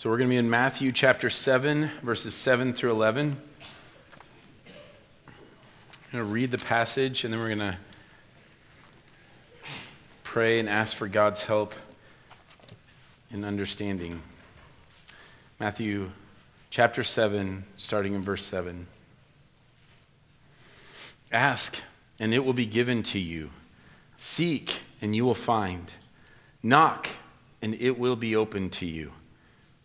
So we're going to be in Matthew chapter 7, verses 7 through 11. I'm going to read the passage and then we're going to pray and ask for God's help in understanding. Matthew chapter 7, starting in verse 7. Ask, and it will be given to you. Seek, and you will find. Knock, and it will be opened to you.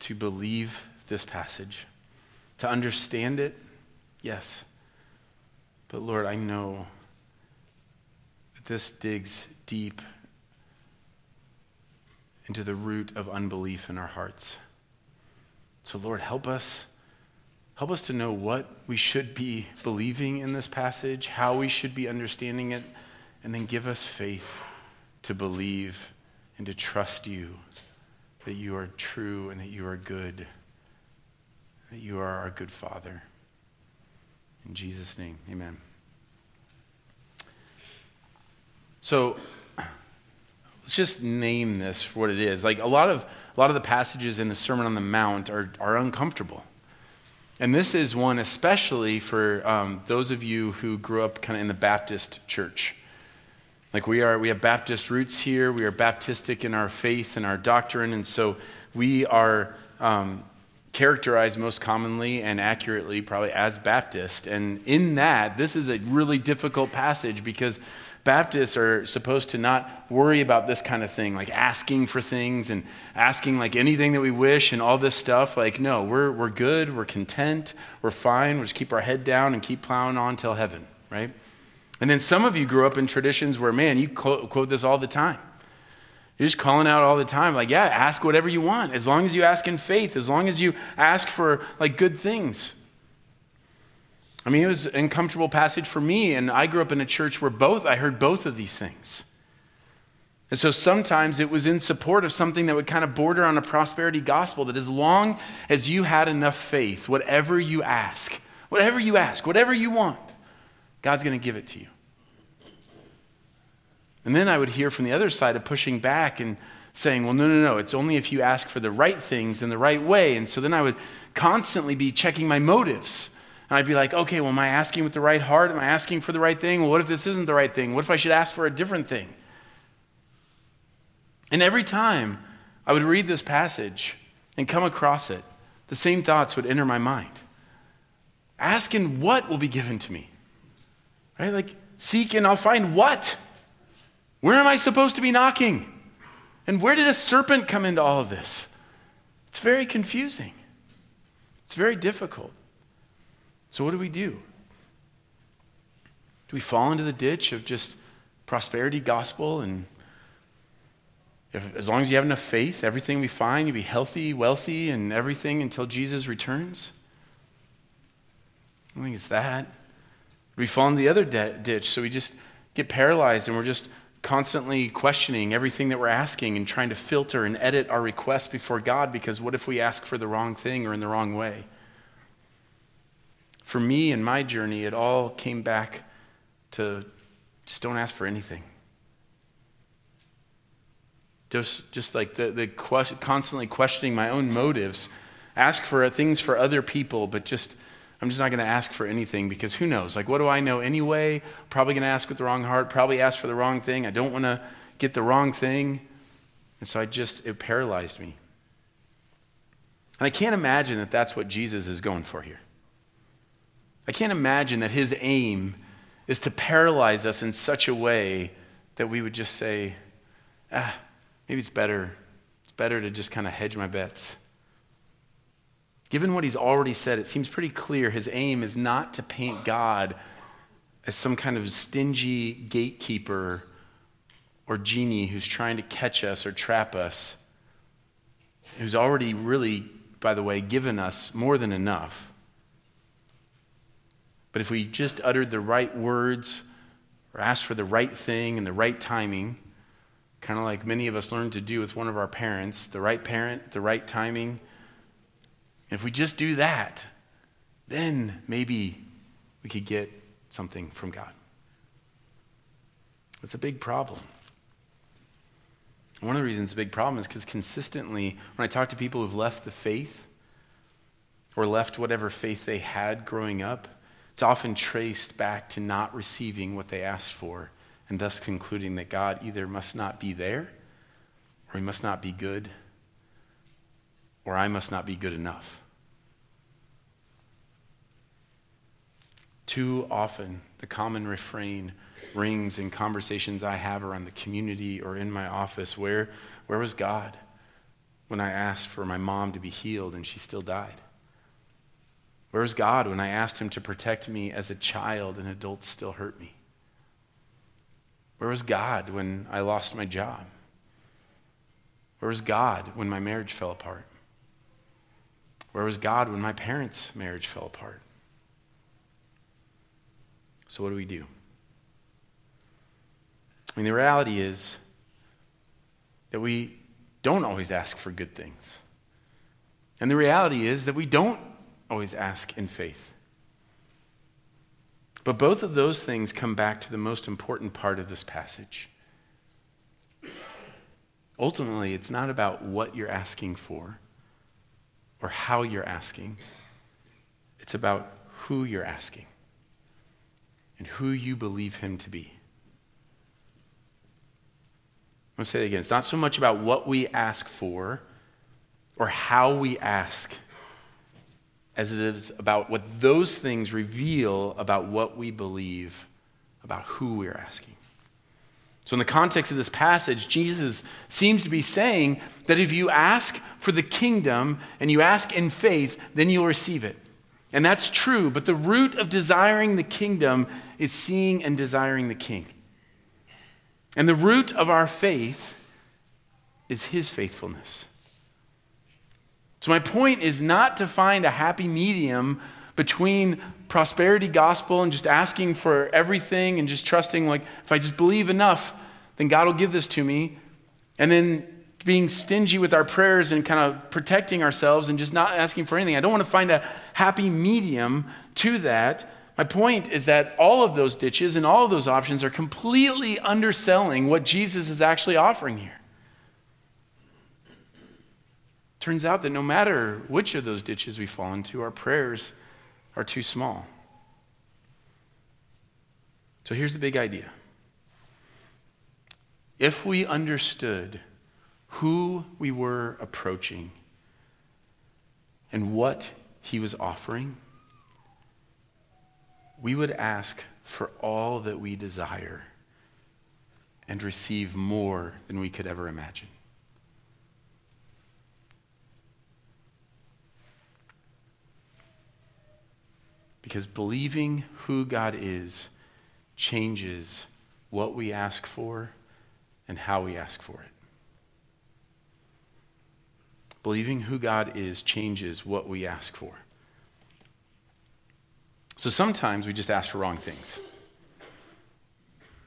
to believe this passage, to understand it, yes. But Lord, I know that this digs deep into the root of unbelief in our hearts. So, Lord, help us. Help us to know what we should be believing in this passage, how we should be understanding it, and then give us faith to believe and to trust you that you are true and that you are good, that you are our good Father. In Jesus' name, amen. So, let's just name this for what it is. Like a lot of, a lot of the passages in the Sermon on the Mount are, are uncomfortable. And this is one especially for um, those of you who grew up kind of in the Baptist church. Like we are, we have Baptist roots here. We are Baptistic in our faith and our doctrine, and so we are um, characterized most commonly and accurately, probably as Baptist. And in that, this is a really difficult passage because Baptists are supposed to not worry about this kind of thing, like asking for things and asking like anything that we wish and all this stuff. Like, no, we're, we're good, we're content, we're fine, we'll just keep our head down and keep plowing on till heaven, right? And then some of you grew up in traditions where, man, you quote, this all the time. You're just calling out all the time, like, yeah, ask whatever you want, as long as you ask in faith, as long as you ask for like good things. I mean, it was an uncomfortable passage for me, and I grew up in a church where both, I heard both of these things. And so sometimes it was in support of something that would kind of border on a prosperity gospel that as long as you had enough faith, whatever you ask, whatever you ask, whatever you want, God's going to give it to you. And then I would hear from the other side of pushing back and saying, well, no, no, no, it's only if you ask for the right things in the right way. And so then I would constantly be checking my motives. And I'd be like, okay, well, am I asking with the right heart? Am I asking for the right thing? Well, what if this isn't the right thing? What if I should ask for a different thing? And every time I would read this passage and come across it, the same thoughts would enter my mind. Asking what will be given to me? Right? Like, seek and I'll find what? Where am I supposed to be knocking? And where did a serpent come into all of this? It's very confusing. It's very difficult. So, what do we do? Do we fall into the ditch of just prosperity gospel and if, as long as you have enough faith, everything we find, you'll be healthy, wealthy, and everything until Jesus returns? I don't think it's that. We fall in the other de- ditch, so we just get paralyzed and we're just constantly questioning everything that we're asking and trying to filter and edit our requests before God because what if we ask for the wrong thing or in the wrong way? For me and my journey, it all came back to just don't ask for anything. Just, just like the, the quest, constantly questioning my own motives. Ask for things for other people, but just I'm just not going to ask for anything because who knows? Like, what do I know anyway? Probably going to ask with the wrong heart, probably ask for the wrong thing. I don't want to get the wrong thing. And so I just, it paralyzed me. And I can't imagine that that's what Jesus is going for here. I can't imagine that his aim is to paralyze us in such a way that we would just say, ah, maybe it's better. It's better to just kind of hedge my bets. Given what he's already said, it seems pretty clear his aim is not to paint God as some kind of stingy gatekeeper or genie who's trying to catch us or trap us, who's already really by the way, given us more than enough. But if we just uttered the right words or asked for the right thing and the right timing, kind of like many of us learned to do with one of our parents, the right parent, the right timing, if we just do that, then maybe we could get something from God. It's a big problem. One of the reasons it's a big problem is because consistently, when I talk to people who've left the faith or left whatever faith they had growing up, it's often traced back to not receiving what they asked for and thus concluding that God either must not be there or he must not be good or I must not be good enough. Too often, the common refrain rings in conversations I have around the community or in my office. Where, where was God when I asked for my mom to be healed and she still died? Where was God when I asked him to protect me as a child and adults still hurt me? Where was God when I lost my job? Where was God when my marriage fell apart? Where was God when my parents' marriage fell apart? So, what do we do? I mean, the reality is that we don't always ask for good things. And the reality is that we don't always ask in faith. But both of those things come back to the most important part of this passage. Ultimately, it's not about what you're asking for or how you're asking, it's about who you're asking and who you believe him to be. I'm going to say it again. It's not so much about what we ask for or how we ask as it is about what those things reveal about what we believe about who we're asking. So, in the context of this passage, Jesus seems to be saying that if you ask for the kingdom and you ask in faith, then you'll receive it. And that's true, but the root of desiring the kingdom is seeing and desiring the king. And the root of our faith is his faithfulness. So, my point is not to find a happy medium between prosperity gospel and just asking for everything and just trusting, like, if I just believe enough, then God will give this to me. And then being stingy with our prayers and kind of protecting ourselves and just not asking for anything. I don't want to find a happy medium to that. My point is that all of those ditches and all of those options are completely underselling what Jesus is actually offering here. Turns out that no matter which of those ditches we fall into, our prayers are too small. So here's the big idea. If we understood who we were approaching and what he was offering, we would ask for all that we desire and receive more than we could ever imagine. Because believing who God is changes what we ask for and how we ask for it. Believing who God is changes what we ask for. So sometimes we just ask for wrong things.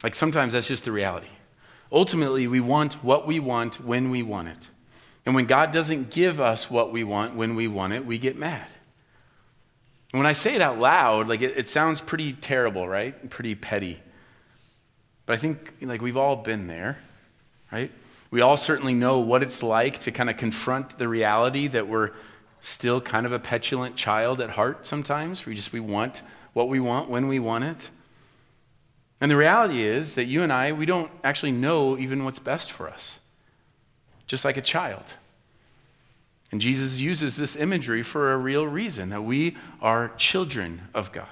Like sometimes that's just the reality. Ultimately, we want what we want when we want it. And when God doesn't give us what we want when we want it, we get mad. And when I say it out loud, like it, it sounds pretty terrible, right? Pretty petty. But I think like we've all been there, right? We all certainly know what it's like to kind of confront the reality that we're still kind of a petulant child at heart sometimes. We just we want what we want when we want it. And the reality is that you and I, we don't actually know even what's best for us. Just like a child. And Jesus uses this imagery for a real reason that we are children of God.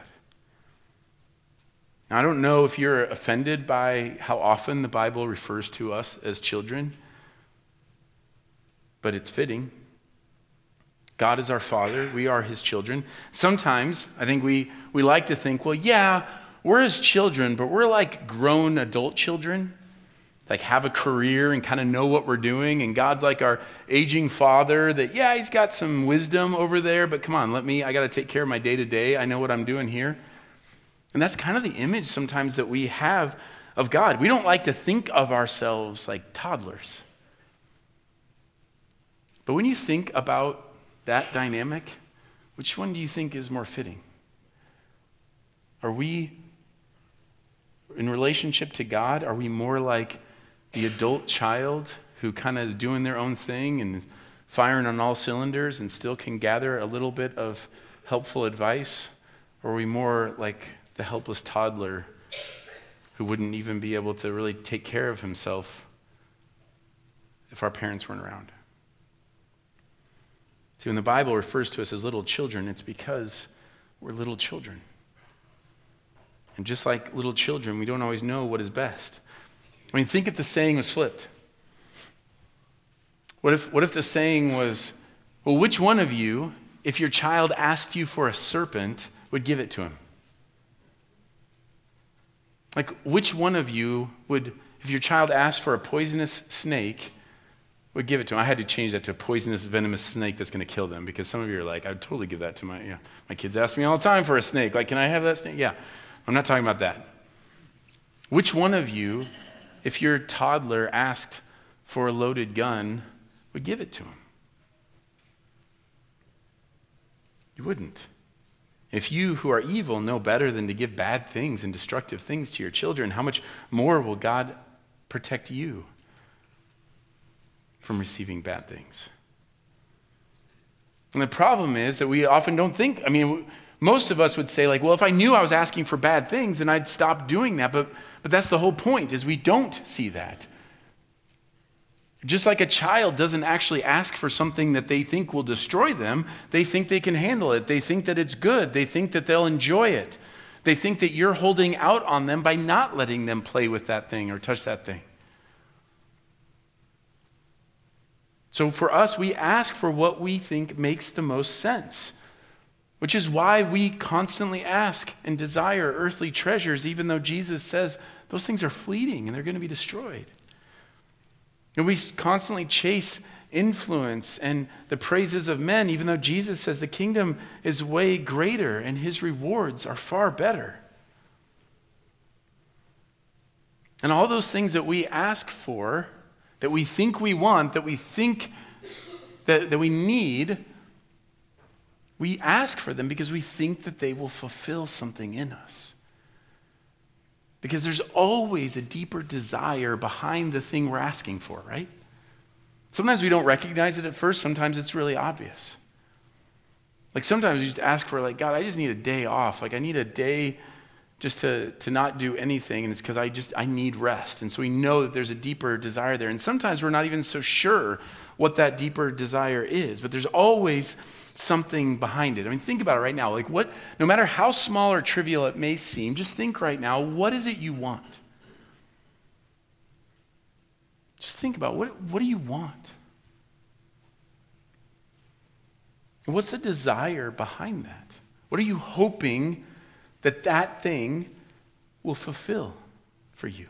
Now, I don't know if you're offended by how often the Bible refers to us as children, but it's fitting. God is our Father, we are His children. Sometimes I think we, we like to think, well, yeah, we're His children, but we're like grown adult children. like have a career and kind of know what we're doing. And God's like our aging father that, yeah, he's got some wisdom over there, but come on, let me, I got to take care of my day to day. I know what I'm doing here. And that's kind of the image sometimes that we have of God. We don't like to think of ourselves like toddlers. But when you think about that dynamic, which one do you think is more fitting? Are we, in relationship to God, are we more like the adult child who kind of is doing their own thing and firing on all cylinders and still can gather a little bit of helpful advice? Or are we more like the helpless toddler who wouldn't even be able to really take care of himself if our parents weren't around? See, when the Bible refers to us as little children, it's because we're little children. And just like little children, we don't always know what is best. I mean, think if the saying was flipped. What if, what if the saying was, well, which one of you, if your child asked you for a serpent, would give it to him? Like, which one of you would, if your child asked for a poisonous snake, would give it to them. I had to change that to a poisonous, venomous snake that's going to kill them because some of you are like, I'd totally give that to my, yeah. my kids ask me all the time for a snake. Like, can I have that snake? Yeah. I'm not talking about that. Which one of you, if your toddler asked for a loaded gun, would give it to him? You wouldn't. If you who are evil know better than to give bad things and destructive things to your children, how much more will God protect you? From receiving bad things. And the problem is that we often don't think, I mean, most of us would say, like, well, if I knew I was asking for bad things, then I'd stop doing that. But, but that's the whole point, is we don't see that. Just like a child doesn't actually ask for something that they think will destroy them, they think they can handle it. They think that it's good. They think that they'll enjoy it. They think that you're holding out on them by not letting them play with that thing or touch that thing. So for us, we ask for what we think makes the most sense, which is why we constantly ask and desire earthly treasures, even though Jesus says those things are fleeting and they're going to be destroyed. And we constantly chase influence and the praises of men, even though Jesus says the kingdom is way greater and his rewards are far better. And all those things that we ask for that we think we want, that we think that, that we need, we ask for them because we think that they will fulfill something in us. Because there's always a deeper desire behind the thing we're asking for, right? Sometimes we don't recognize it at first, sometimes it's really obvious. Like sometimes you just ask for, like, God, I just need a day off. Like, I need a day just to, to not do anything and it's because i just i need rest. And so we know that there's a deeper desire there. And sometimes we're not even so sure what that deeper desire is but there's always something behind it. I mean think about it right now. Like what no matter how small or trivial it may seem just think right now what is it you want? Just think about what, what do you want? What's the desire behind that? What are you hoping that that thing will fulfill for you?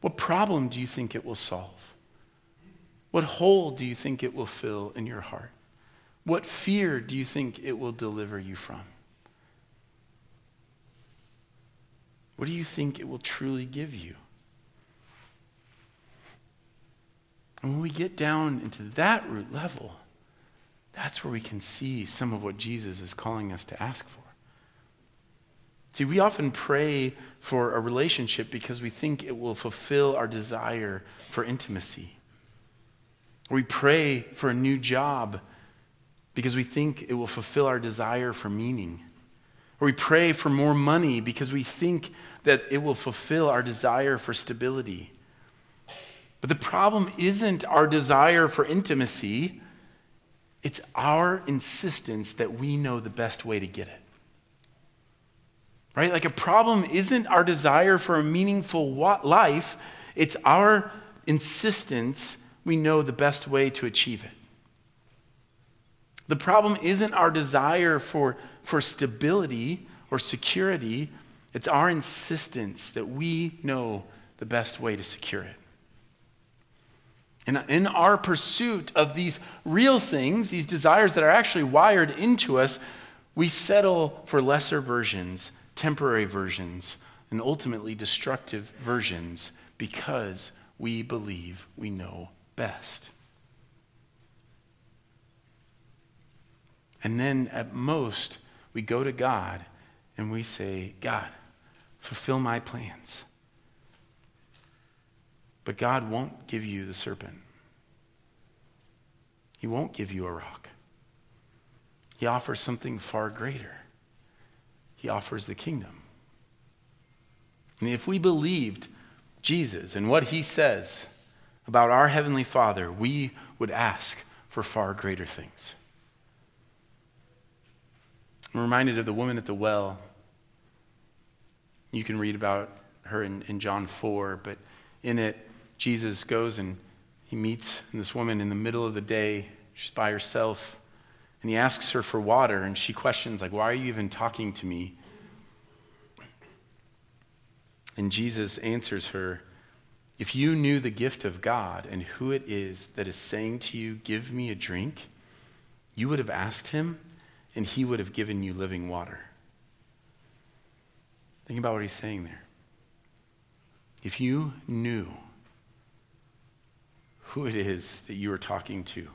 What problem do you think it will solve? What hole do you think it will fill in your heart? What fear do you think it will deliver you from? What do you think it will truly give you? And when we get down into that root level, that's where we can see some of what Jesus is calling us to ask for. See, we often pray for a relationship because we think it will fulfill our desire for intimacy. We pray for a new job because we think it will fulfill our desire for meaning. Or we pray for more money because we think that it will fulfill our desire for stability. But the problem isn't our desire for intimacy, it's our insistence that we know the best way to get it. Right? Like a problem isn't our desire for a meaningful life, it's our insistence we know the best way to achieve it. The problem isn't our desire for, for stability or security, it's our insistence that we know the best way to secure it. And in our pursuit of these real things, these desires that are actually wired into us, we settle for lesser versions, temporary versions, and ultimately destructive versions because we believe we know best. And then at most, we go to God and we say, God, fulfill my plans. But God won't give you the serpent, He won't give you a rock. He offers something far greater. He offers the kingdom. And if we believed Jesus and what he says about our Heavenly Father, we would ask for far greater things. I'm reminded of the woman at the well. You can read about her in, in John 4, but in it, Jesus goes and he meets this woman in the middle of the day. She's by herself. And he asks her for water, and she questions, like, why are you even talking to me? And Jesus answers her, if you knew the gift of God and who it is that is saying to you, Give me a drink, you would have asked him, and he would have given you living water. Think about what he's saying there. If you knew who it is that you are talking to,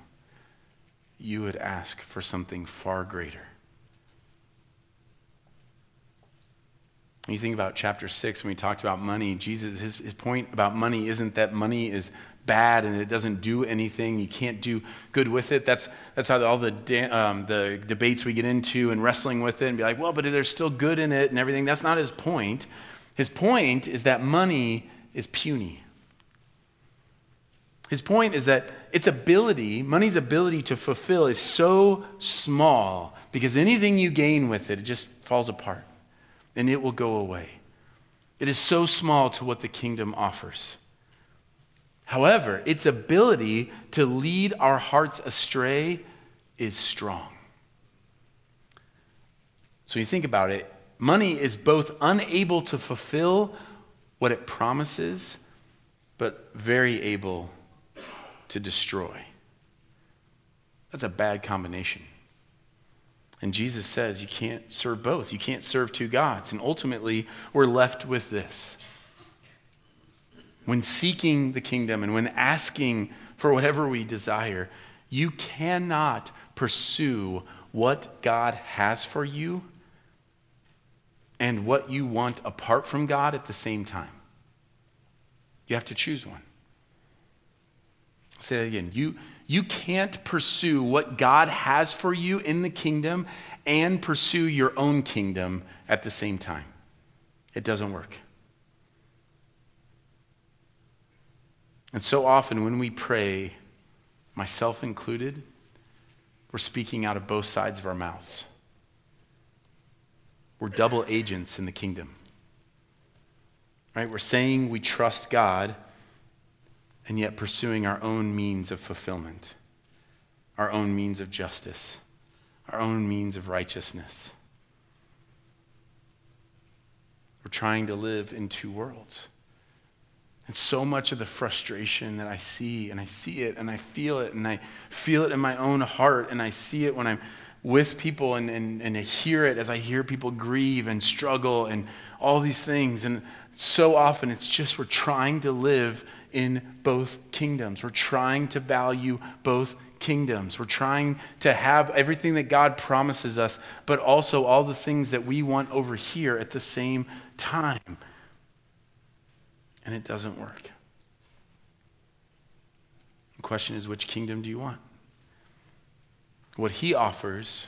you would ask for something far greater. When you think about chapter 6, when we talked about money, Jesus, his, his point about money isn't that money is bad and it doesn't do anything. You can't do good with it. That's, that's how all the, um, the debates we get into and wrestling with it and be like, well, but there's still good in it and everything. That's not his point. His point is that money is puny. His point is that its ability, money's ability to fulfill, is so small because anything you gain with it, it just falls apart and it will go away. It is so small to what the kingdom offers. However, its ability to lead our hearts astray is strong. So you think about it, money is both unable to fulfill what it promises, but very able to destroy. That's a bad combination. And Jesus says you can't serve both. You can't serve two gods. And ultimately, we're left with this when seeking the kingdom and when asking for whatever we desire, you cannot pursue what God has for you and what you want apart from God at the same time. You have to choose one. I'll say that again. You, you can't pursue what God has for you in the kingdom and pursue your own kingdom at the same time. It doesn't work. And so often when we pray, myself included, we're speaking out of both sides of our mouths. We're double agents in the kingdom. Right? We're saying we trust God and yet pursuing our own means of fulfillment, our own means of justice, our own means of righteousness. We're trying to live in two worlds. And so much of the frustration that I see, and I see it, and I feel it, and I feel it in my own heart, and I see it when I'm with people and, and, and I hear it as I hear people grieve and struggle and all these things. And so often it's just we're trying to live in both kingdoms. We're trying to value both kingdoms. We're trying to have everything that God promises us, but also all the things that we want over here at the same time and it doesn't work. The question is which kingdom do you want? What he offers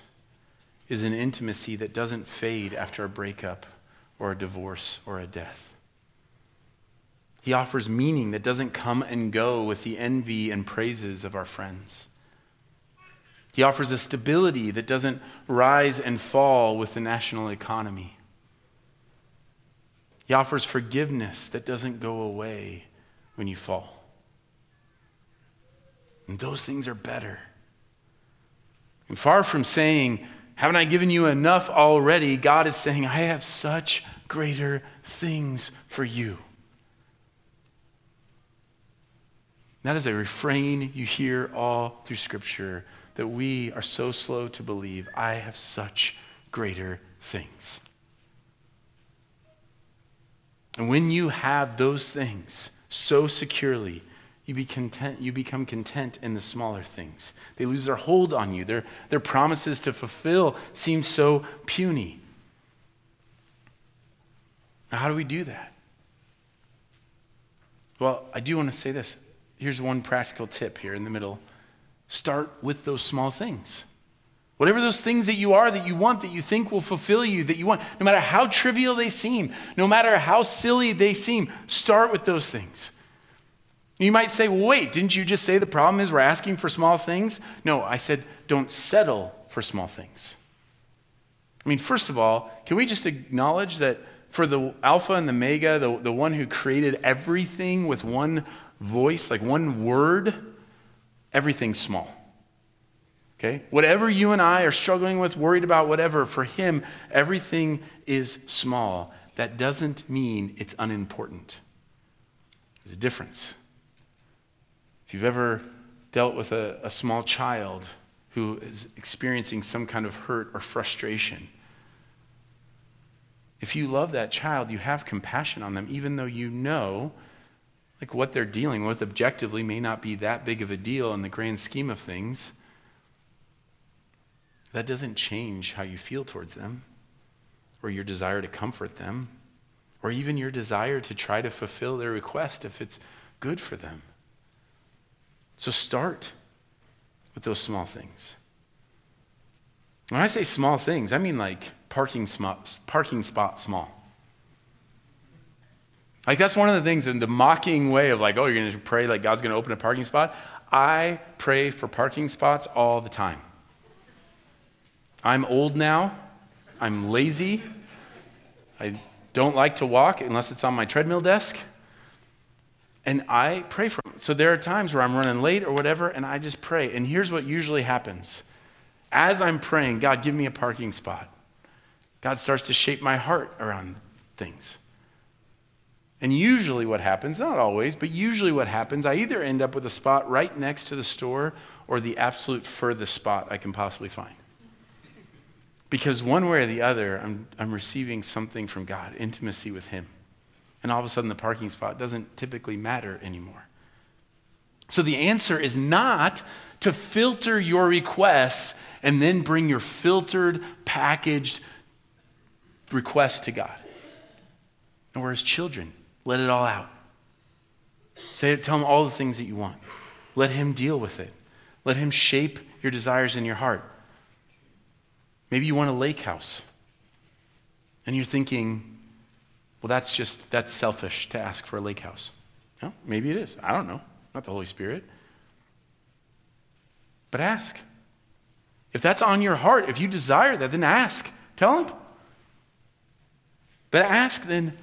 is an intimacy that doesn't fade after a breakup or a divorce or a death. He offers meaning that doesn't come and go with the envy and praises of our friends. He offers a stability that doesn't rise and fall with the national economy. He offers forgiveness that doesn't go away when you fall. And those things are better. And far from saying, Haven't I given you enough already? God is saying, I have such greater things for you. That is a refrain you hear all through Scripture that we are so slow to believe. I have such greater things. And when you have those things so securely, you, be content, you become content in the smaller things. They lose their hold on you. Their, their promises to fulfill seem so puny. Now, how do we do that? Well, I do want to say this. Here's one practical tip here in the middle start with those small things. Whatever those things that you are, that you want, that you think will fulfill you, that you want, no matter how trivial they seem, no matter how silly they seem, start with those things. You might say, well, wait, didn't you just say the problem is we're asking for small things? No, I said, don't settle for small things. I mean, first of all, can we just acknowledge that for the Alpha and the Omega, the, the one who created everything with one voice, like one word, everything's small. Okay? Whatever you and I are struggling with, worried about, whatever, for him, everything is small. That doesn't mean it's unimportant. There's a difference. If you've ever dealt with a, a small child who is experiencing some kind of hurt or frustration, if you love that child, you have compassion on them, even though you know like what they're dealing with objectively may not be that big of a deal in the grand scheme of things that doesn't change how you feel towards them, or your desire to comfort them, or even your desire to try to fulfill their request if it's good for them. So start with those small things. When I say small things, I mean like parking spot, parking spot small. Like that's one of the things in the mocking way of like, oh, you're going to pray like God's going to open a parking spot. I pray for parking spots all the time. I'm old now. I'm lazy. I don't like to walk unless it's on my treadmill desk. And I pray for them. So there are times where I'm running late or whatever, and I just pray. And here's what usually happens as I'm praying, God, give me a parking spot. God starts to shape my heart around things. And usually, what happens, not always, but usually, what happens, I either end up with a spot right next to the store or the absolute furthest spot I can possibly find. Because one way or the other, I'm, I'm receiving something from God, intimacy with Him. And all of a sudden, the parking spot doesn't typically matter anymore. So the answer is not to filter your requests and then bring your filtered, packaged request to God. And we're children. Let it all out. Say tell Him all the things that you want. Let Him deal with it. Let Him shape your desires in your heart. Maybe you want a lake house. And you're thinking, well, that's just, that's selfish to ask for a lake house. No, maybe it is. I don't know. Not the Holy Spirit. But ask. If that's on your heart, if you desire that, then ask. Tell him. But ask then,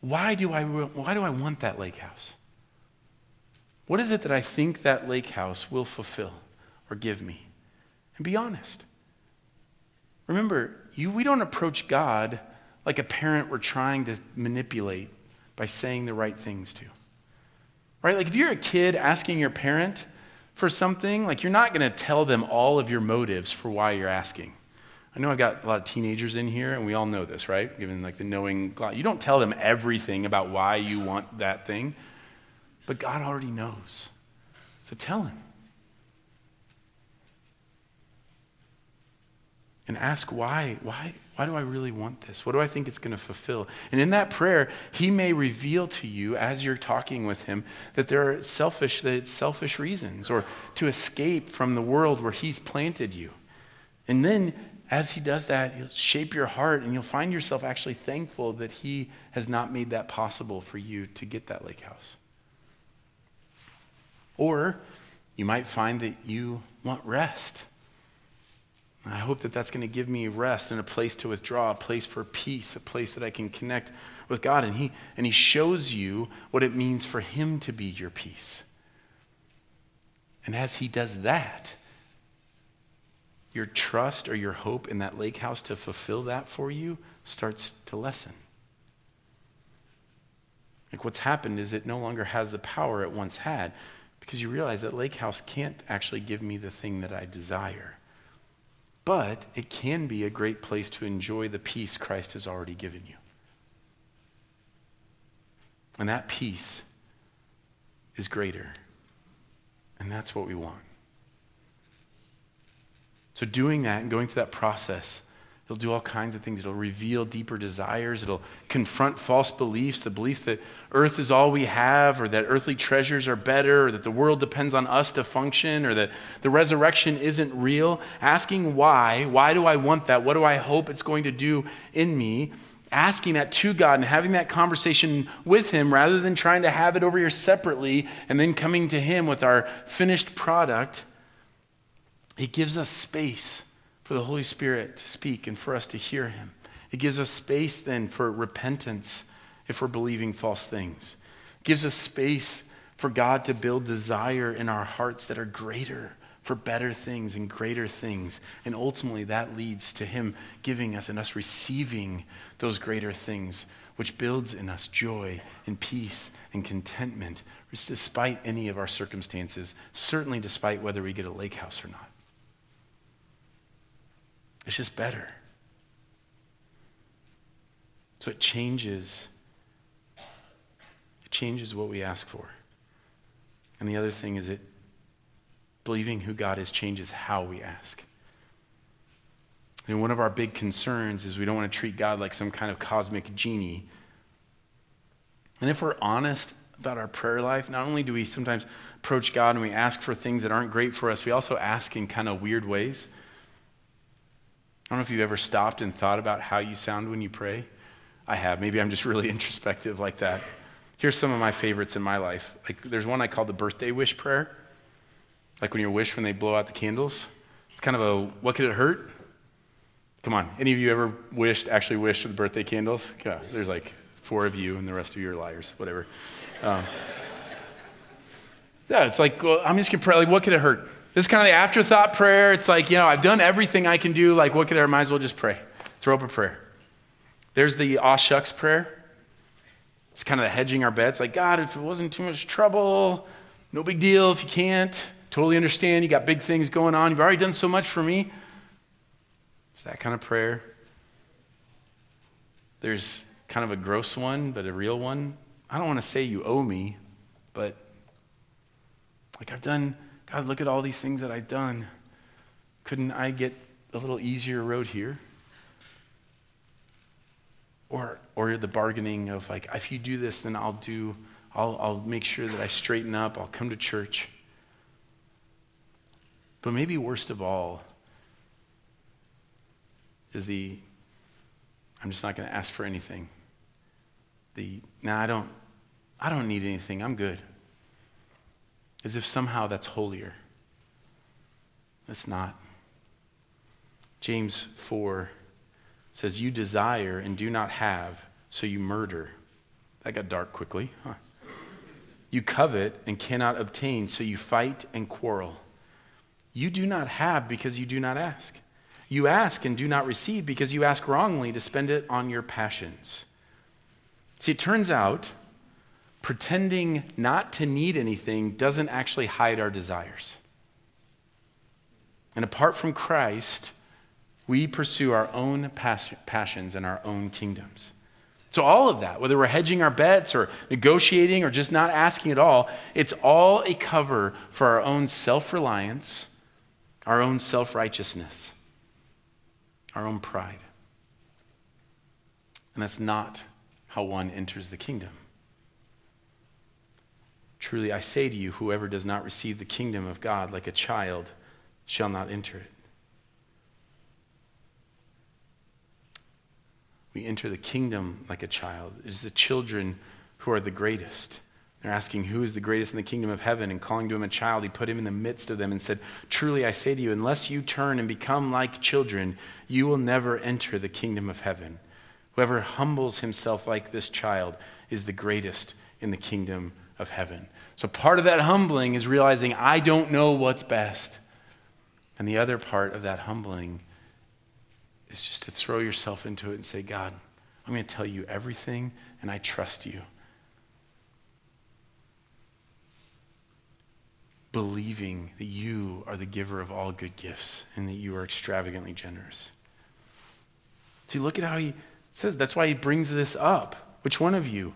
why do I, why do I want that lake house? What is it that I think that lake house will fulfill or give me? And be honest. Remember, you, we don't approach God like a parent we're trying to manipulate by saying the right things to. Right? Like if you're a kid asking your parent for something, like you're not going to tell them all of your motives for why you're asking. I know I've got a lot of teenagers in here, and we all know this, right? Given like the knowing, you don't tell them everything about why you want that thing, but God already knows. So tell Him. and ask why. Why, why do I really want this? What do I think it's going to fulfill? And in that prayer, he may reveal to you as you're talking with him that there are selfish, that it's selfish reasons or to escape from the world where he's planted you. And then as he does that, he'll shape your heart and you'll find yourself actually thankful that he has not made that possible for you to get that lake house. Or you might find that you want rest I hope that that's going to give me rest and a place to withdraw, a place for peace, a place that I can connect with God. And he, and he shows you what it means for Him to be your peace. And as He does that, your trust or your hope in that lake house to fulfill that for you starts to lessen. Like what's happened is it no longer has the power it once had because you realize that lake house can't actually give me the thing that I desire. But it can be a great place to enjoy the peace Christ has already given you. And that peace is greater. And that's what we want. So, doing that and going through that process It'll do all kinds of things. It'll reveal deeper desires. It'll confront false beliefs, the beliefs that earth is all we have, or that earthly treasures are better, or that the world depends on us to function, or that the resurrection isn't real. Asking why, why do I want that? What do I hope it's going to do in me? Asking that to God and having that conversation with Him rather than trying to have it over here separately and then coming to Him with our finished product. It gives us space for the Holy Spirit to speak and for us to hear Him. It gives us space then for repentance if we're believing false things. It gives us space for God to build desire in our hearts that are greater for better things and greater things. And ultimately, that leads to Him giving us and us receiving those greater things, which builds in us joy and peace and contentment, despite any of our circumstances, certainly despite whether we get a lake house or not. It's just better. So it changes. It changes what we ask for. And the other thing is it believing who God is changes how we ask. And one of our big concerns is we don't want to treat God like some kind of cosmic genie. And if we're honest about our prayer life, not only do we sometimes approach God and we ask for things that aren't great for us, we also ask in kind of weird ways. I don't know if you've ever stopped and thought about how you sound when you pray. I have. Maybe I'm just really introspective like that. Here's some of my favorites in my life. Like there's one I call the birthday wish prayer. Like when you wish when they blow out the candles. It's kind of a what could it hurt? Come on. Any of you ever wished, actually wished for the birthday candles? Yeah, there's like four of you and the rest of you are liars, whatever. Um, yeah, it's like, well, I'm just to pray. Like, what could it hurt? This is kind of the afterthought prayer. It's like, you know, I've done everything I can do. Like, what could I might as well just pray? Throw up a prayer. There's the aw shucks prayer. It's kind of the hedging our bets. Like, God, if it wasn't too much trouble, no big deal if you can't. Totally understand. You got big things going on. You've already done so much for me. It's that kind of prayer. There's kind of a gross one, but a real one. I don't want to say you owe me, but like I've done God, look at all these things that I've done. Couldn't I get a little easier road here? Or, or the bargaining of like, if you do this, then I'll do, I'll, I'll make sure that I straighten up, I'll come to church. But maybe worst of all is the, I'm just not going to ask for anything. The, now I don't, I don't need anything, I'm good as if somehow that's holier. That's not. James 4 says, You desire and do not have, so you murder. That got dark quickly, huh? You covet and cannot obtain, so you fight and quarrel. You do not have because you do not ask. You ask and do not receive because you ask wrongly to spend it on your passions. See, it turns out pretending not to need anything doesn't actually hide our desires. And apart from Christ, we pursue our own passions and our own kingdoms. So, all of that, whether we're hedging our bets or negotiating or just not asking at all, it's all a cover for our own self reliance, our own self righteousness, our own pride. And that's not how one enters the kingdom. Truly, I say to you, whoever does not receive the kingdom of God like a child shall not enter it. We enter the kingdom like a child. It is the children who are the greatest. They're asking, Who is the greatest in the kingdom of heaven? And calling to him a child, he put him in the midst of them and said, Truly I say to you, unless you turn and become like children, you will never enter the kingdom of heaven. Whoever humbles himself like this child is the greatest in the kingdom of heaven. So part of that humbling is realizing I don't know what's best. And the other part of that humbling is just to throw yourself into it and say, God, I'm going to tell you everything, and I trust you. believing that you are the giver of all good gifts and that you are extravagantly generous. See, look at how he says that's why he brings this up. Which one of you?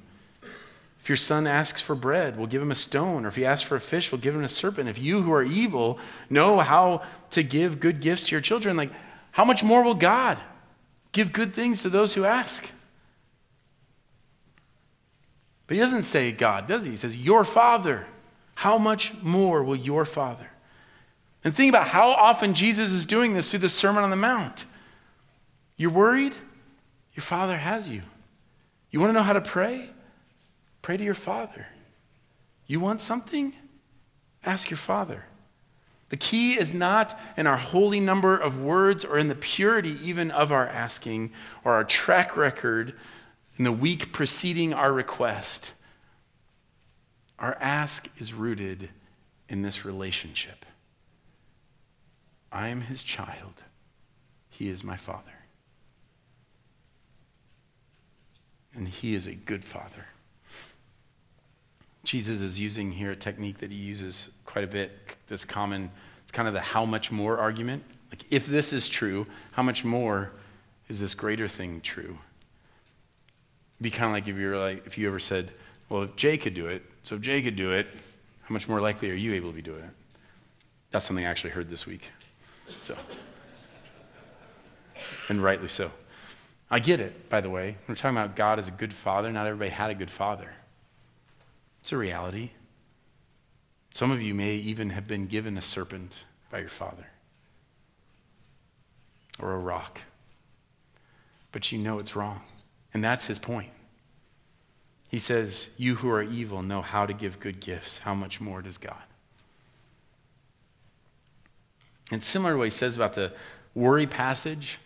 If your son asks for bread, we'll give him a stone. Or if he asks for a fish, we'll give him a serpent. If you who are evil know how to give good gifts to your children, like how much more will God give good things to those who ask? But he doesn't say God, does he? He says, Your Father. How much more will your Father? And think about how often Jesus is doing this through the Sermon on the Mount. You're worried? Your Father has you. You want to know how to pray? Pray to your Father. You want something? Ask your Father. The key is not in our holy number of words or in the purity even of our asking or our track record in the week preceding our request. Our ask is rooted in this relationship. I am his child, he is my father. And he is a good father. Jesus is using here a technique that he uses quite a bit, this common, it's kind of the how much more argument. Like, if this is true, how much more is this greater thing true? It'd be kind of like if you were like, if you ever said, well, if Jay could do it, so if Jay could do it, how much more likely are you able to be doing it? That's something I actually heard this week. So, and rightly so. I get it, by the way. We're talking about God as a good father. Not everybody had a good father. It's a reality. Some of you may even have been given a serpent by your father or a rock, but you know it's wrong. And that's his point. He says, You who are evil know how to give good gifts. How much more does God? And similar what he says about the worry passage,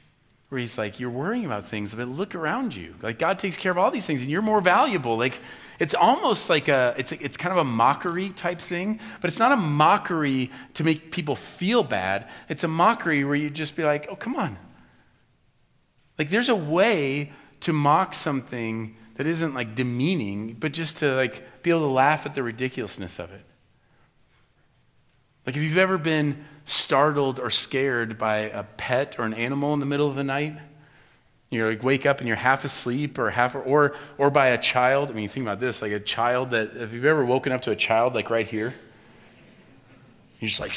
where he's like, You're worrying about things, but look around you. Like, God takes care of all these things, and you're more valuable. Like, it's almost like a, it's, a, it's kind of a mockery type thing, but it's not a mockery to make people feel bad. It's a mockery where you just be like, Oh, come on. Like, there's a way to mock something that isn't like demeaning, but just to like be able to laugh at the ridiculousness of it. Like if you've ever been startled or scared by a pet or an animal in the middle of the night, you like wake up and you're half asleep or half or or by a child. I mean, think about this, like a child that if you've ever woken up to a child like right here, you're just like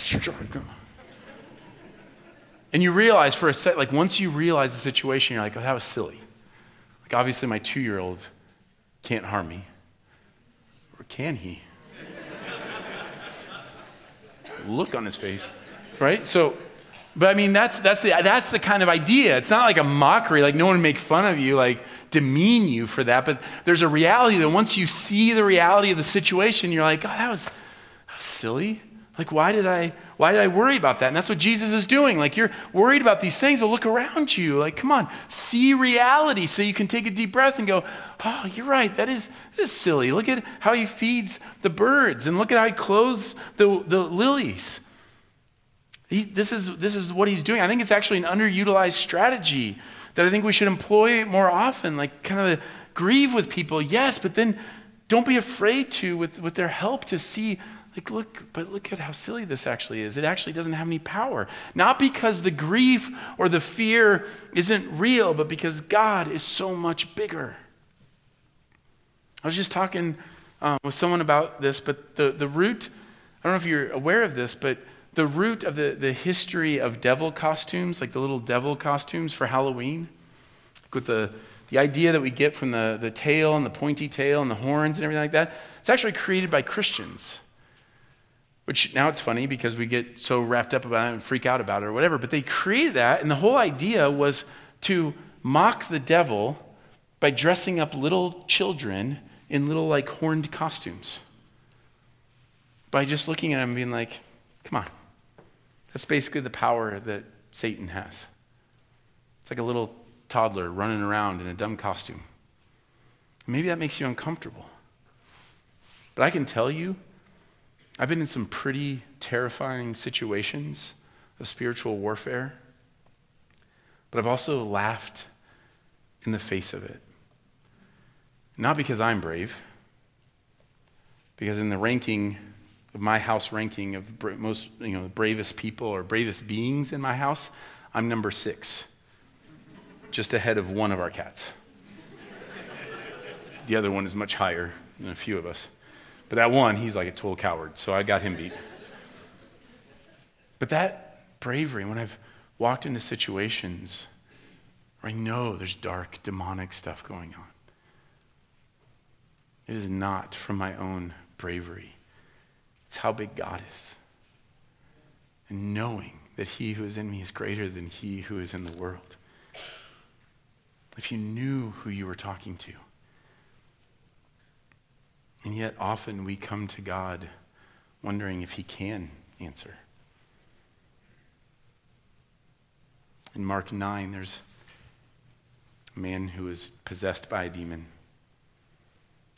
and you realize for a sec, like once you realize the situation, you're like, oh, that was silly. Like, obviously, my two year old can't harm me. Or can he? Look on his face, right? So, but I mean, that's, that's, the, that's the kind of idea. It's not like a mockery, like no one make fun of you, like demean you for that. But there's a reality that once you see the reality of the situation, you're like, God, that was, that was silly. Like, why did I, why did I worry about that? And that's what Jesus is doing. Like, you're worried about these things, but look around you. Like, come on, see reality so you can take a deep breath and go, oh, you're right. That is, that is silly. Look at how he feeds the birds and look at how he clothes the, the lilies. He, this, is, this is what he's doing. I think it's actually an underutilized strategy that I think we should employ more often. Like, kind of grieve with people, yes, but then don't be afraid to, with, with their help, to see like, look, but look at how silly this actually is. It actually doesn't have any power. Not because the grief or the fear isn't real, but because God is so much bigger. I was just talking um, with someone about this, but the, the root, I don't know if you're aware of this, but the root of the, the history of devil costumes, like the little devil costumes for Halloween, with the, the idea that we get from the, the tail and the pointy tail and the horns and everything like that, it's actually created by Christians. Which now it's funny because we get so wrapped up about it and freak out about it or whatever. But they created that, and the whole idea was to mock the devil by dressing up little children in little, like, horned costumes. By just looking at them and being like, come on. That's basically the power that Satan has. It's like a little toddler running around in a dumb costume. Maybe that makes you uncomfortable. But I can tell you, I've been in some pretty terrifying situations of spiritual warfare, but I've also laughed in the face of it. Not because I'm brave, because in the ranking of my house ranking of most, you know, the bravest people or bravest beings in my house, I'm number six, just ahead of one of our cats. the other one is much higher than a few of us. But that one, he's like a total coward, so I got him beat. But that bravery, when I've walked into situations where I know there's dark, demonic stuff going on, it is not from my own bravery. It's how big God is. And knowing that he who is in me is greater than he who is in the world. If you knew who you were talking to. And yet, often we come to God wondering if he can answer. In Mark 9, there's a man who was possessed by a demon,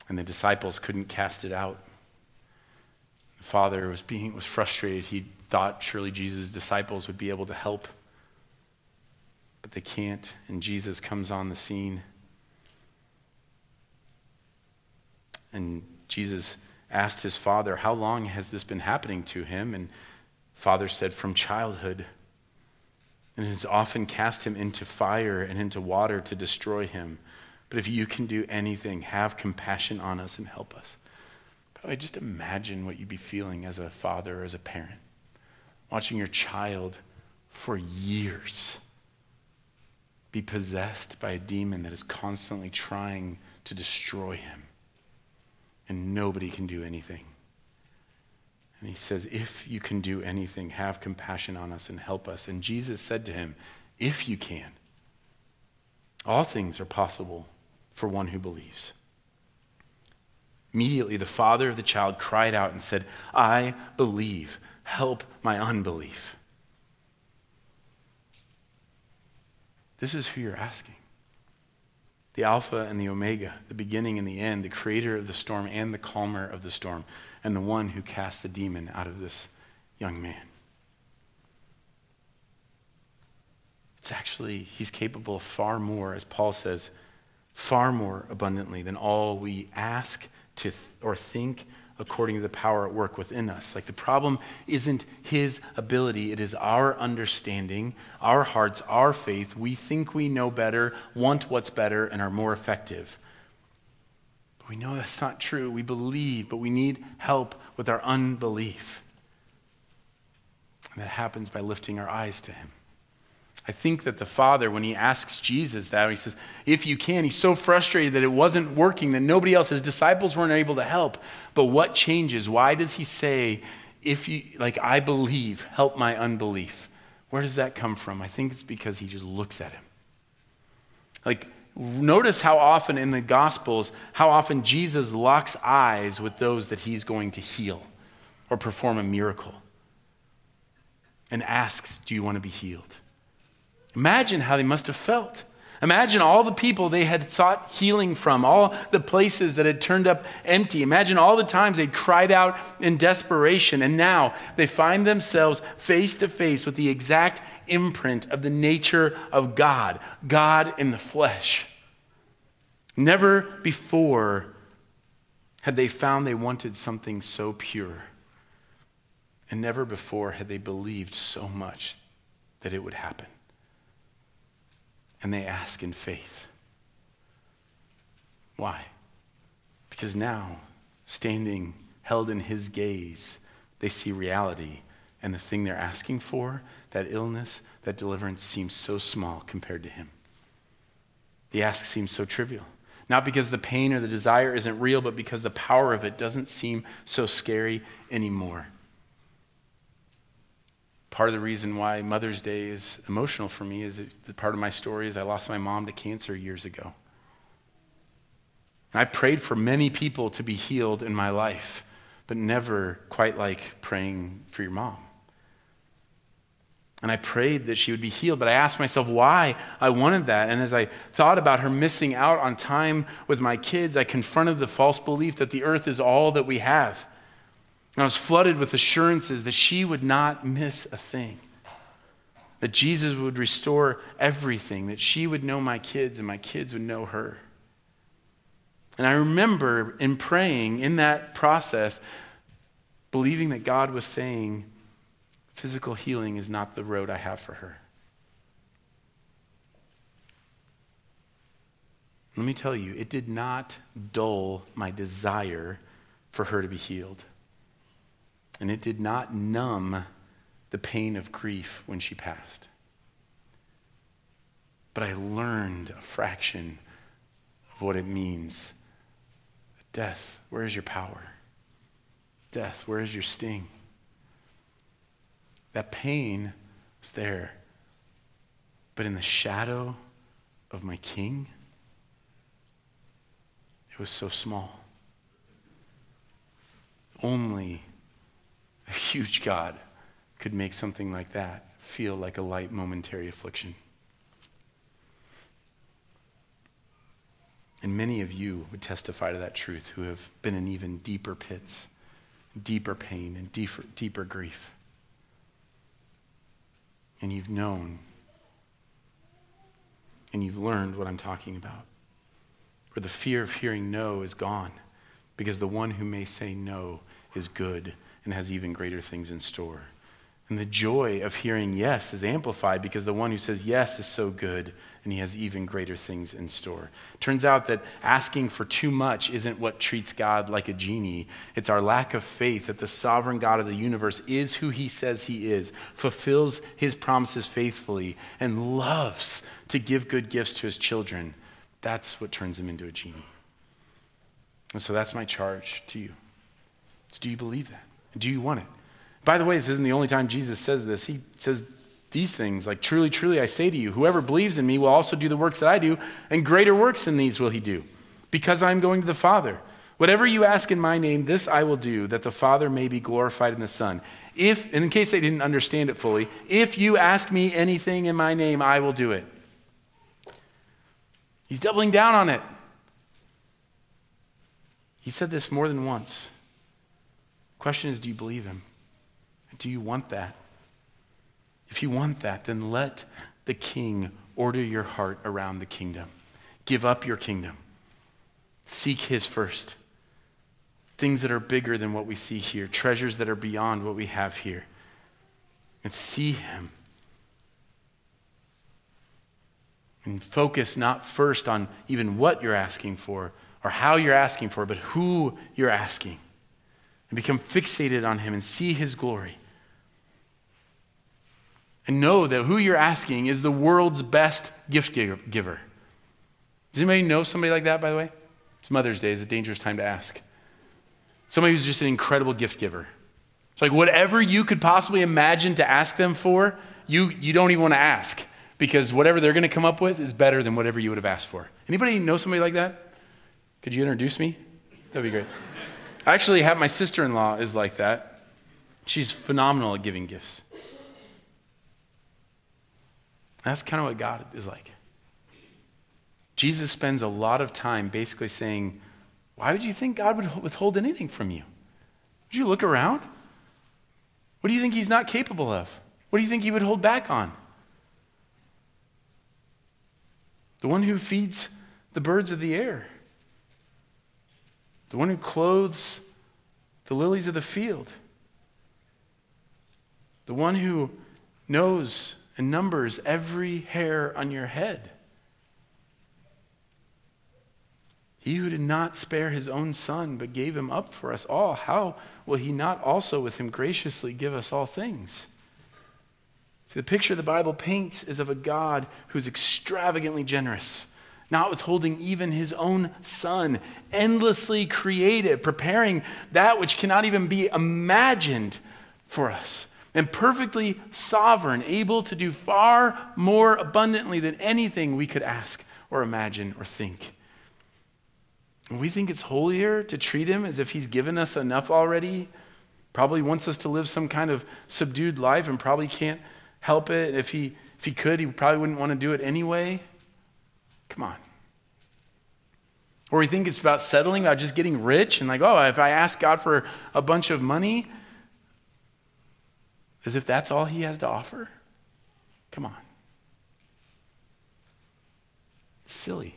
and the disciples couldn't cast it out. The father was, being, was frustrated. He thought surely Jesus' disciples would be able to help, but they can't, and Jesus comes on the scene. And Jesus asked his father, How long has this been happening to him? And father said, From childhood. And has often cast him into fire and into water to destroy him. But if you can do anything, have compassion on us and help us. I just imagine what you'd be feeling as a father or as a parent, watching your child for years be possessed by a demon that is constantly trying to destroy him, and nobody can do anything. And he says, If you can do anything, have compassion on us and help us. And Jesus said to him, If you can, all things are possible for one who believes. Immediately, the father of the child cried out and said, I believe. Help my unbelief. This is who you're asking the Alpha and the Omega, the beginning and the end, the creator of the storm and the calmer of the storm, and the one who cast the demon out of this young man. It's actually, he's capable of far more, as Paul says, far more abundantly than all we ask to th- or think according to the power at work within us. Like the problem isn't his ability, it is our understanding, our hearts, our faith. We think we know better, want what's better, and are more effective. But we know that's not true. We believe, but we need help with our unbelief. And that happens by lifting our eyes to him. I think that the Father, when he asks Jesus that, he says, If you can, he's so frustrated that it wasn't working, that nobody else, his disciples weren't able to help. But what changes? Why does he say, If you, like, I believe, help my unbelief? Where does that come from? I think it's because he just looks at him. Like, notice how often in the Gospels, how often Jesus locks eyes with those that he's going to heal or perform a miracle and asks, Do you want to be healed? Imagine how they must have felt. Imagine all the people they had sought healing from, all the places that had turned up empty. Imagine all the times they cried out in desperation, and now they find themselves face to face with the exact imprint of the nature of God, God in the flesh. Never before had they found they wanted something so pure, and never before had they believed so much that it would happen and they ask in faith. Why? Because now, standing held in his gaze, they see reality, and the thing they're asking for, that illness, that deliverance, seems so small compared to him. The ask seems so trivial. Not because the pain or the desire isn't real, but because the power of it doesn't seem so scary anymore part of the reason why Mother's Day is emotional for me is that part of my story is I lost my mom to cancer years ago. And I prayed for many people to be healed in my life, but never quite like praying for your mom. And I prayed that she would be healed, but I asked myself why I wanted that. And as I thought about her missing out on time with my kids, I confronted the false belief that the earth is all that we have. And I was flooded with assurances that she would not miss a thing, that Jesus would restore everything, that she would know my kids and my kids would know her. And I remember in praying in that process, believing that God was saying, physical healing is not the road I have for her. Let me tell you, it did not dull my desire for her to be healed. And it did not numb the pain of grief when she passed. But I learned a fraction of what it means. Death, where is your power? Death, where is your sting? That pain was there. But in the shadow of my king, it was so small. Only a huge God could make something like that feel like a light momentary affliction. And many of you would testify to that truth who have been in even deeper pits, deeper pain, and deeper, deeper grief. And you've known and you've learned what I'm talking about. Where the fear of hearing no is gone because the one who may say no is good and has even greater things in store. And the joy of hearing yes is amplified because the one who says yes is so good and he has even greater things in store. Turns out that asking for too much isn't what treats God like a genie. It's our lack of faith that the sovereign God of the universe is who he says he is, fulfills his promises faithfully, and loves to give good gifts to his children. That's what turns him into a genie. And so that's my charge to you. Do you believe that? Do you want it? By the way, this isn't the only time Jesus says this. He says these things like, Truly, truly, I say to you, whoever believes in me will also do the works that I do, and greater works than these will he do, because I'm going to the Father. Whatever you ask in my name, this I will do, that the Father may be glorified in the Son. If, in case they didn't understand it fully, if you ask me anything in my name, I will do it. He's doubling down on it. He said this more than once. Question is, do you believe him? Do you want that? If you want that, then let the king order your heart around the kingdom. Give up your kingdom. Seek his first. Things that are bigger than what we see here, treasures that are beyond what we have here. And see him. And focus not first on even what you're asking for or how you're asking for, but who you're asking. And become fixated on him and see his glory. And know that who you're asking is the world's best gift giver. Does anybody know somebody like that, by the way? It's Mother's Day. It's a dangerous time to ask. Somebody who's just an incredible gift giver. It's like whatever you could possibly imagine to ask them for, you, you don't even want to ask because whatever they're going to come up with is better than whatever you would have asked for. Anybody know somebody like that? Could you introduce me? That'd be great. I actually have my sister in law is like that. She's phenomenal at giving gifts. That's kind of what God is like. Jesus spends a lot of time basically saying, Why would you think God would withhold anything from you? Would you look around? What do you think he's not capable of? What do you think he would hold back on? The one who feeds the birds of the air, the one who clothes the lilies of the field, the one who knows and numbers every hair on your head. He who did not spare his own son, but gave him up for us all, how will he not also with him graciously give us all things? See, the picture the Bible paints is of a God who's extravagantly generous, not withholding even his own son, endlessly creative, preparing that which cannot even be imagined for us and perfectly sovereign, able to do far more abundantly than anything we could ask or imagine or think. We think it's holier to treat him as if he's given us enough already, probably wants us to live some kind of subdued life and probably can't help it. If he, if he could, he probably wouldn't want to do it anyway. Come on. Or we think it's about settling, about just getting rich and like, oh, if I ask God for a bunch of money, as if that's all he has to offer? Come on. Silly.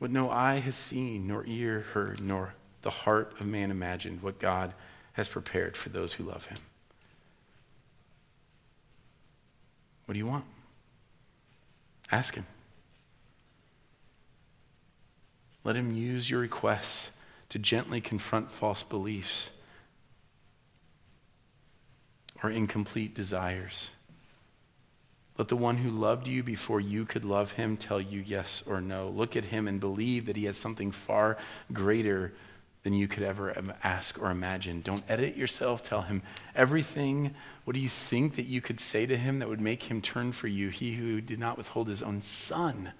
what no eye has seen, nor ear heard, nor the heart of man imagined, what God has prepared for those who love him. What do you want? Ask him. Let him use your requests to gently confront false beliefs or incomplete desires. Let the one who loved you before you could love him tell you yes or no. Look at him and believe that he has something far greater than you could ever ask or imagine. Don't edit yourself. Tell him everything. What do you think that you could say to him that would make him turn for you? He who did not withhold his own son.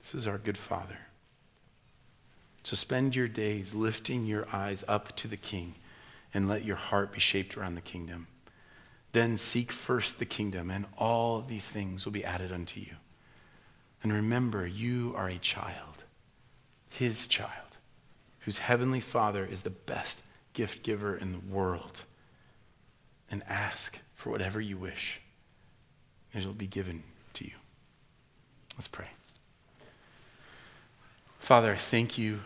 This is our good Father. So spend your days lifting your eyes up to the King and let your heart be shaped around the kingdom. Then seek first the kingdom, and all these things will be added unto you. And remember, you are a child, his child, whose heavenly Father is the best gift giver in the world. And ask for whatever you wish, and it will be given to you. Let's pray. Father, I thank you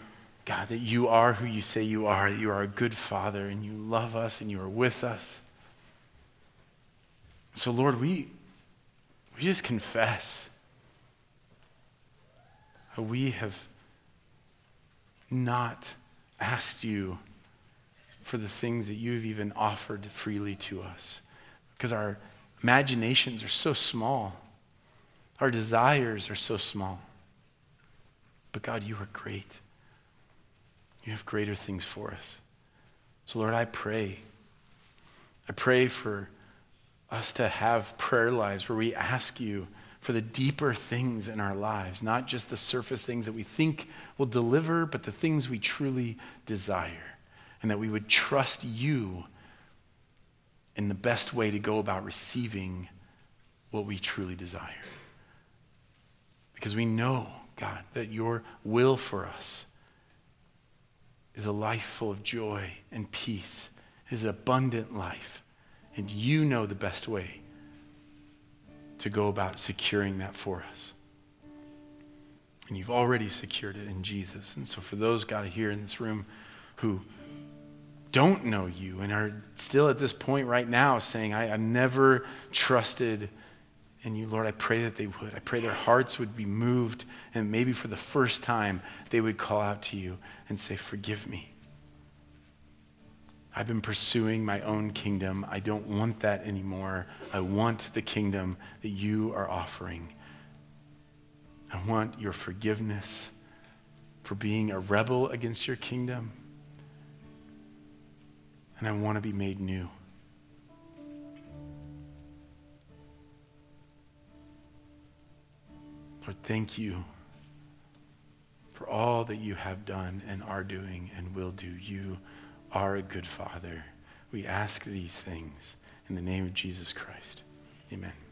God, that you are who you say you are, that you are a good father and you love us and you are with us. So, Lord, we, we just confess we have not asked you for the things that you've even offered freely to us because our imaginations are so small, our desires are so small. But God, you are great. You have greater things for us. So, Lord, I pray. I pray for us to have prayer lives where we ask you for the deeper things in our lives, not just the surface things that we think will deliver, but the things we truly desire. And that we would trust you in the best way to go about receiving what we truly desire. Because we know, God, that your will for us is a life full of joy and peace, it is an abundant life. And you know the best way to go about securing that for us. And you've already secured it in Jesus. And so, for those, God, here in this room who don't know you and are still at this point right now saying, I, have never trusted in you, Lord, I pray that they would. I pray their hearts would be moved, and maybe for the first time, they would call out to you and say, Forgive me. I've been pursuing my own kingdom. I don't want that anymore. I want the kingdom that you are offering. I want your forgiveness for being a rebel against your kingdom. And I want to be made new. Lord, thank you for all that you have done and are doing and will do. You are a good Father. We ask these things in the name of Jesus Christ. Amen.